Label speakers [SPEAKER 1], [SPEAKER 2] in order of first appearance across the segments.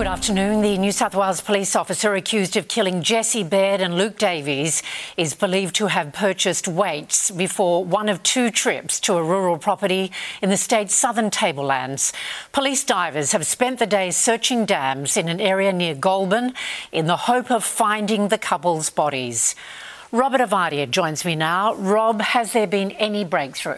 [SPEAKER 1] Good afternoon. The New South Wales police officer accused of killing Jesse Baird and Luke Davies is believed to have purchased weights before one of two trips to a rural property in the state's southern tablelands. Police divers have spent the day searching dams in an area near Goulburn in the hope of finding the couple's bodies. Robert Ovadia joins me now. Rob, has there been any breakthrough?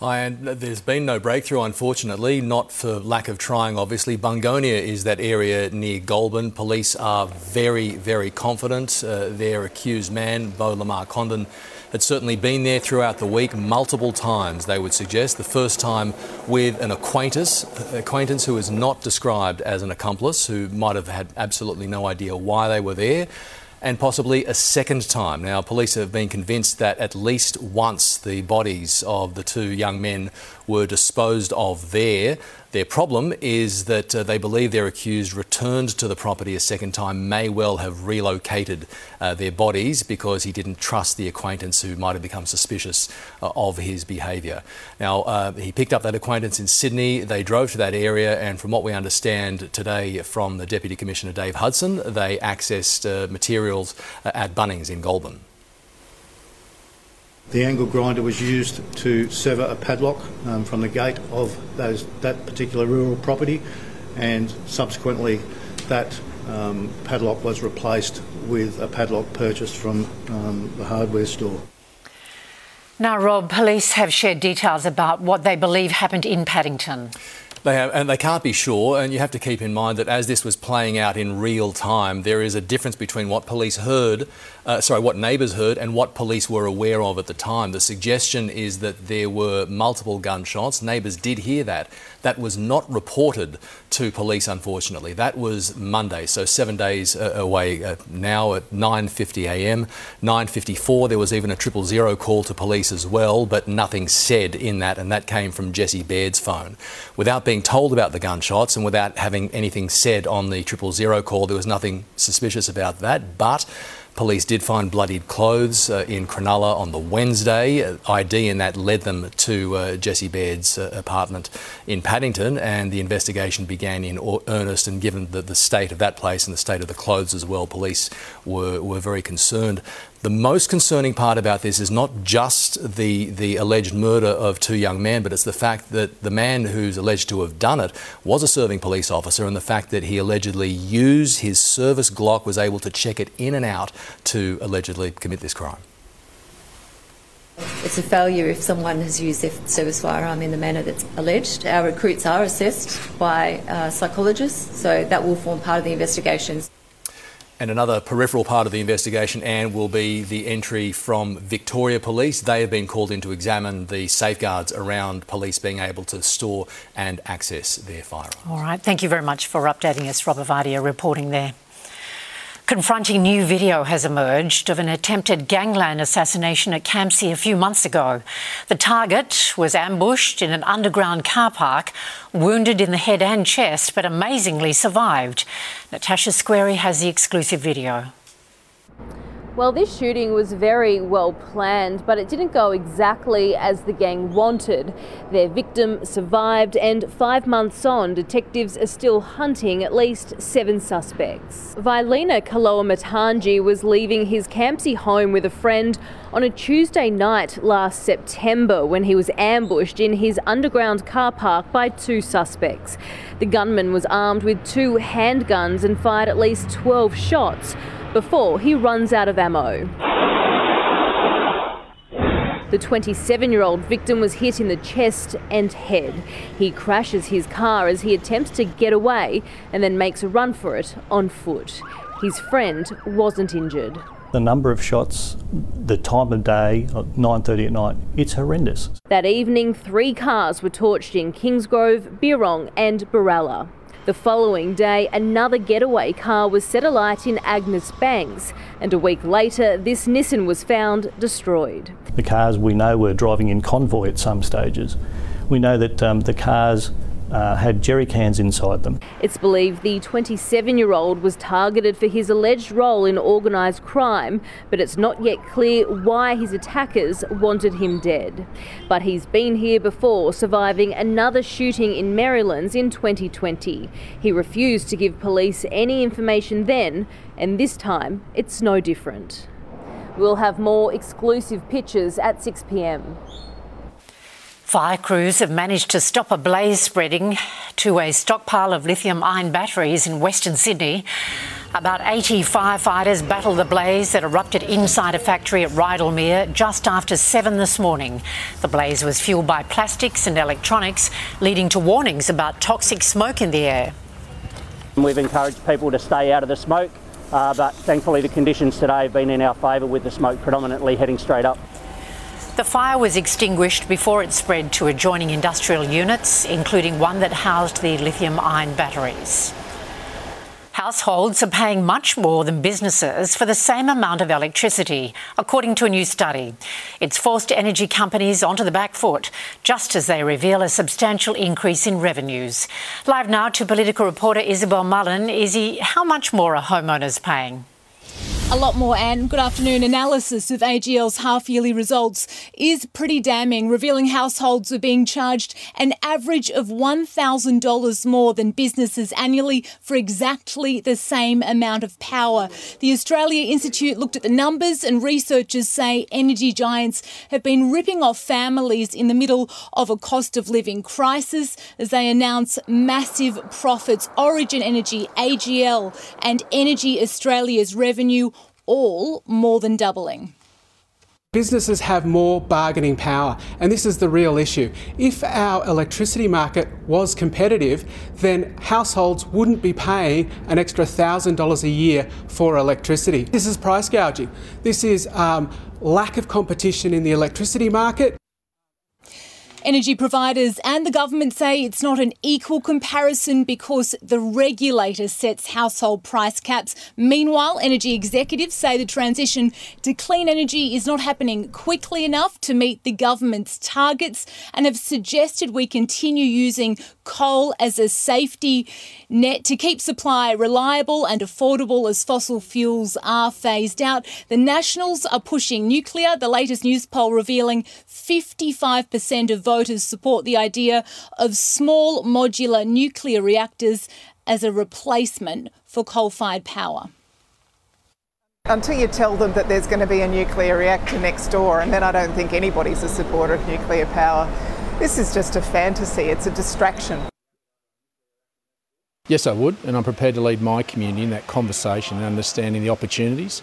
[SPEAKER 2] And there's been no breakthrough, unfortunately, not for lack of trying, obviously. Bungonia is that area near Goulburn. Police are very, very confident. Uh, their accused man, Beau Lamarre-Condon, had certainly been there throughout the week multiple times, they would suggest. The first time with an acquaintance, acquaintance who is not described as an accomplice, who might have had absolutely no idea why they were there and possibly a second time. Now, police have been convinced that at least once the bodies of the two young men were disposed of there. Their problem is that uh, they believe their accused returned to the property a second time, may well have relocated uh, their bodies because he didn't trust the acquaintance who might have become suspicious uh, of his behaviour. Now, uh, he picked up that acquaintance in Sydney. They drove to that area, and from what we understand today from the Deputy Commissioner Dave Hudson, they accessed uh, materials uh, at Bunnings in Goulburn.
[SPEAKER 3] The angle grinder was used to sever a padlock um, from the gate of those, that particular rural property, and subsequently, that um, padlock was replaced with a padlock purchased from um, the hardware store.
[SPEAKER 1] Now, Rob, police have shared details about what they believe happened in Paddington.
[SPEAKER 2] They have, and they can't be sure. And you have to keep in mind that as this was playing out in real time, there is a difference between what police heard, uh, sorry, what neighbours heard, and what police were aware of at the time. The suggestion is that there were multiple gunshots. Neighbours did hear that. That was not reported to police, unfortunately. That was Monday, so seven days uh, away uh, now at 9:50 a.m. 9:54. There was even a triple zero call to police as well, but nothing said in that, and that came from Jesse Baird's phone. Without being told about the gunshots and without having anything said on the triple zero call, there was nothing suspicious about that. But Police did find bloodied clothes uh, in Cronulla on the Wednesday. Uh, ID in that led them to uh, Jesse Baird's uh, apartment in Paddington, and the investigation began in earnest. And given the, the state of that place and the state of the clothes as well, police were, were very concerned. The most concerning part about this is not just the, the alleged murder of two young men, but it's the fact that the man who's alleged to have done it was a serving police officer, and the fact that he allegedly used his service Glock, was able to check it in and out to allegedly commit this crime.
[SPEAKER 4] It's a failure if someone has used their service firearm in the manner that's alleged. Our recruits are assessed by uh, psychologists, so that will form part of the investigations.
[SPEAKER 2] And another peripheral part of the investigation, and will be the entry from Victoria Police. They have been called in to examine the safeguards around police being able to store and access their firearms.
[SPEAKER 1] All right. Thank you very much for updating us, Robert Ovadia, reporting there. Confronting new video has emerged of an attempted gangland assassination at Campsie a few months ago. The target was ambushed in an underground car park, wounded in the head and chest, but amazingly survived. Natasha Squarey has the exclusive video.
[SPEAKER 5] Well, this shooting was very well planned, but it didn't go exactly as the gang wanted. Their victim survived, and five months on, detectives are still hunting at least seven suspects. Vailina Kaloa was leaving his Campsie home with a friend on a Tuesday night last September when he was ambushed in his underground car park by two suspects. The gunman was armed with two handguns and fired at least 12 shots before he runs out of ammo. The 27 year old victim was hit in the chest and head. He crashes his car as he attempts to get away and then makes a run for it on foot. His friend wasn't injured.
[SPEAKER 6] The number of shots, the time of day, 9:30 at night, it's horrendous.
[SPEAKER 5] That evening, three cars were torched in Kingsgrove, Birrong and Berala. The following day, another getaway car was set alight in Agnes Banks, and a week later, this Nissan was found destroyed.
[SPEAKER 6] The cars we know were driving in convoy at some stages. We know that um, the cars uh, had jerry cans inside them.
[SPEAKER 5] It's believed the 27 year old was targeted for his alleged role in organised crime, but it's not yet clear why his attackers wanted him dead. But he's been here before, surviving another shooting in Merrylands in 2020. He refused to give police any information then, and this time it's no different. We'll have more exclusive pictures at 6 pm.
[SPEAKER 1] Fire crews have managed to stop a blaze spreading to a stockpile of lithium ion batteries in Western Sydney. About 80 firefighters battled the blaze that erupted inside a factory at Rydalmere just after 7 this morning. The blaze was fueled by plastics and electronics, leading to warnings about toxic smoke in the air.
[SPEAKER 7] We've encouraged people to stay out of the smoke, uh, but thankfully the conditions today have been in our favour with the smoke predominantly heading straight up.
[SPEAKER 1] The fire was extinguished before it spread to adjoining industrial units, including one that housed the lithium ion batteries. Households are paying much more than businesses for the same amount of electricity, according to a new study. It's forced energy companies onto the back foot, just as they reveal a substantial increase in revenues. Live now to political reporter Isabel Mullen. Izzy, how much more are homeowners paying?
[SPEAKER 8] A lot more, and good afternoon. Analysis of AGL's half yearly results is pretty damning, revealing households are being charged an average of $1,000 more than businesses annually for exactly the same amount of power. The Australia Institute looked at the numbers, and researchers say energy giants have been ripping off families in the middle of a cost of living crisis as they announce massive profits. Origin Energy, AGL, and Energy Australia's revenue all more than doubling.
[SPEAKER 9] Businesses have more bargaining power, and this is the real issue. If our electricity market was competitive, then households wouldn't be paying an extra $1,000 a year for electricity. This is price gouging. This is um, lack of competition in the electricity market.
[SPEAKER 8] Energy providers and the government say it's not an equal comparison because the regulator sets household price caps. Meanwhile, energy executives say the transition to clean energy is not happening quickly enough to meet the government's targets and have suggested we continue using coal as a safety net to keep supply reliable and affordable as fossil fuels are phased out. The Nationals are pushing nuclear, the latest Newspoll revealing 55% of voters support the idea of small modular nuclear reactors as a replacement for coal fired power.
[SPEAKER 10] Until you tell them that there's going to be a nuclear reactor next door, and then I don't think anybody's a supporter of nuclear power. This is just a fantasy, it's a distraction.
[SPEAKER 11] Yes, I would, and I'm prepared to lead my community in that conversation and understanding the opportunities.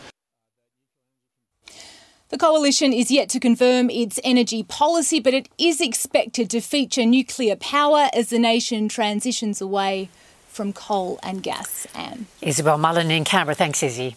[SPEAKER 8] The coalition is yet to confirm its energy policy, but it is expected to feature nuclear power as the nation transitions away from coal and gas. Ann.
[SPEAKER 1] Isabel Mullen in Canberra. Thanks, Izzy.